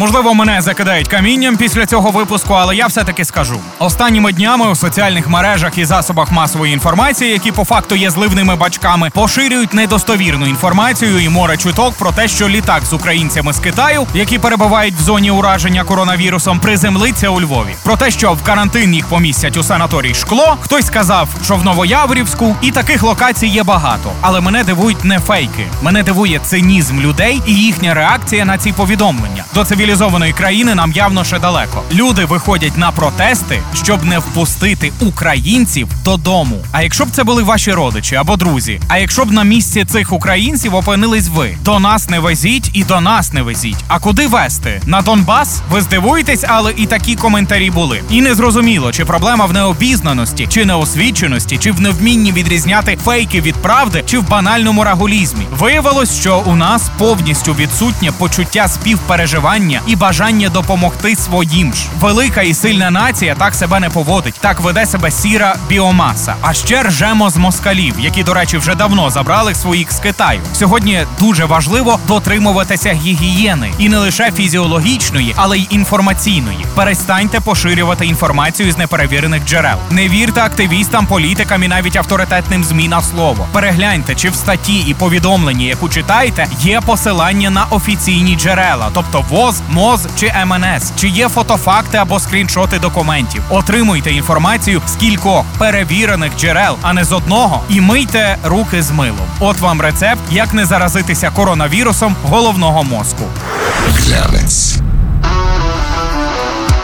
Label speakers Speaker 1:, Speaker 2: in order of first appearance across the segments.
Speaker 1: Можливо, мене закидають камінням після цього випуску, але я все-таки скажу. Останніми днями у соціальних мережах і засобах масової інформації, які по факту є зливними бачками, поширюють недостовірну інформацію і море чуток про те, що літак з українцями з Китаю, які перебувають в зоні ураження коронавірусом, приземлиться у Львові. Про те, що в карантин їх помістять у санаторій шкло, хтось сказав, що в Новояврівську, і таких локацій є багато. Але мене дивують не фейки. Мене дивує цинізм людей і їхня реакція на ці повідомлення. До цивілізованої країни нам явно ще далеко. Люди виходять на протести, щоб не впустити українців додому. А якщо б це були ваші родичі або друзі, а якщо б на місці цих українців опинились ви, до нас не везіть і до нас не везіть. А куди везти? На Донбас? Ви здивуєтесь, але і такі коментарі були. І не зрозуміло, чи проблема в необізнаності, чи неосвіченості, чи в невмінні відрізняти фейки від правди, чи в банальному рагулізмі. Виявилось, що у нас повністю відсутнє почуття співпереживання і бажання допомогти своїм ж. Велика і сильна нація так себе не поводить, так веде себе сіра біомаса. А ще ржемо з москалів, які, до речі, вже давно забрали своїх з Китаю. Сьогодні дуже важливо дотримуватися гігієни і не лише фізіологічної, але й інформаційної. Перестаньте поширювати інформацію з неперевірених джерел. Не вірте активістам, політикам і навіть авторитетним змі на слово. Перегляньте, чи в статті і повідомленні, яку читаєте, є посилання на офіційні джерела, тобто ВОЗ, МОЗ чи МНС, чи є фотофакти або скріншоти документів. Отримуйте інформацію з кількох перевірених джерел, а не з одного, і мийте руки з милом. От вам рецепт, як не заразитися коронавірусом головного мозку.
Speaker 2: Глянець.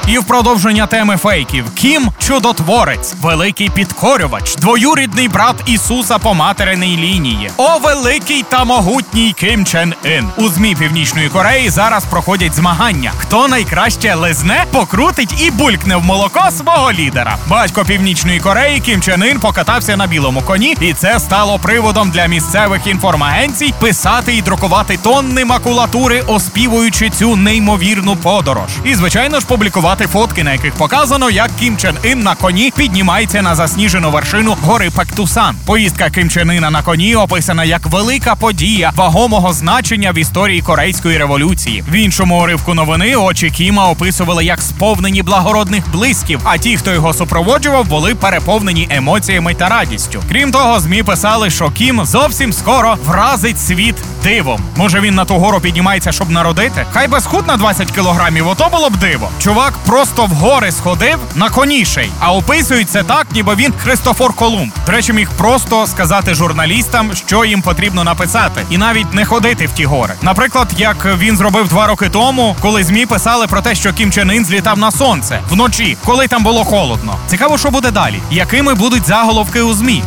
Speaker 1: І в продовження теми фейків Кім чудотворець, великий підкорювач, двоюрідний брат Ісуса по материній лінії. О, великий та могутній Кім Чен Ін. У змі Північної Кореї зараз проходять змагання. Хто найкраще лизне, покрутить і булькне в молоко свого лідера. Батько Північної Кореї Кім Чен Ін покатався на білому коні, і це стало приводом для місцевих інформагенцій писати і друкувати тонни макулатури, оспівуючи цю неймовірну подорож. І звичайно ж публікувати фотки, на яких показано, як Кім Чен Ін на коні піднімається на засніжену вершину гори Пектусан. Поїздка Кім Чен Іна на коні описана як велика подія вагомого значення в історії корейської революції. В іншому уривку новини очі Кіма описували як сповнені благородних блисків. А ті, хто його супроводжував, були переповнені емоціями та радістю. Крім того, змі писали, що Кім зовсім скоро вразить світ дивом. Може він на ту гору піднімається, щоб народити? Хай би схуд на 20 кілограмів, ото було б диво. Чувак просто в гори сходив на конішей, а описують це так, ніби він Христофор Колумб. До речі, міг просто сказати журналістам, що їм потрібно написати, і навіть не ходити в ті гори. Наприклад, як він зробив два роки тому, коли змі писали про те, що Кім Чен Ін злітав на сонце вночі, коли там було холодно. Цікаво, що буде далі. Якими будуть заголовки у змі?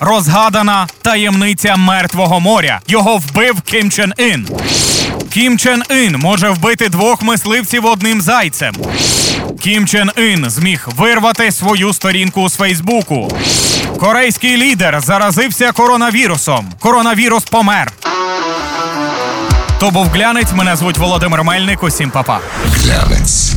Speaker 1: Розгадана таємниця мертвого моря. Його вбив Кім Чен Ін. Кім Чен Ін може вбити двох мисливців одним зайцем. Кім Чен Ін зміг вирвати свою сторінку з Фейсбуку. Корейський лідер заразився коронавірусом. Коронавірус помер. То був глянець. Мене звуть Володимир Мельник. Усім па-па.
Speaker 2: Глянець.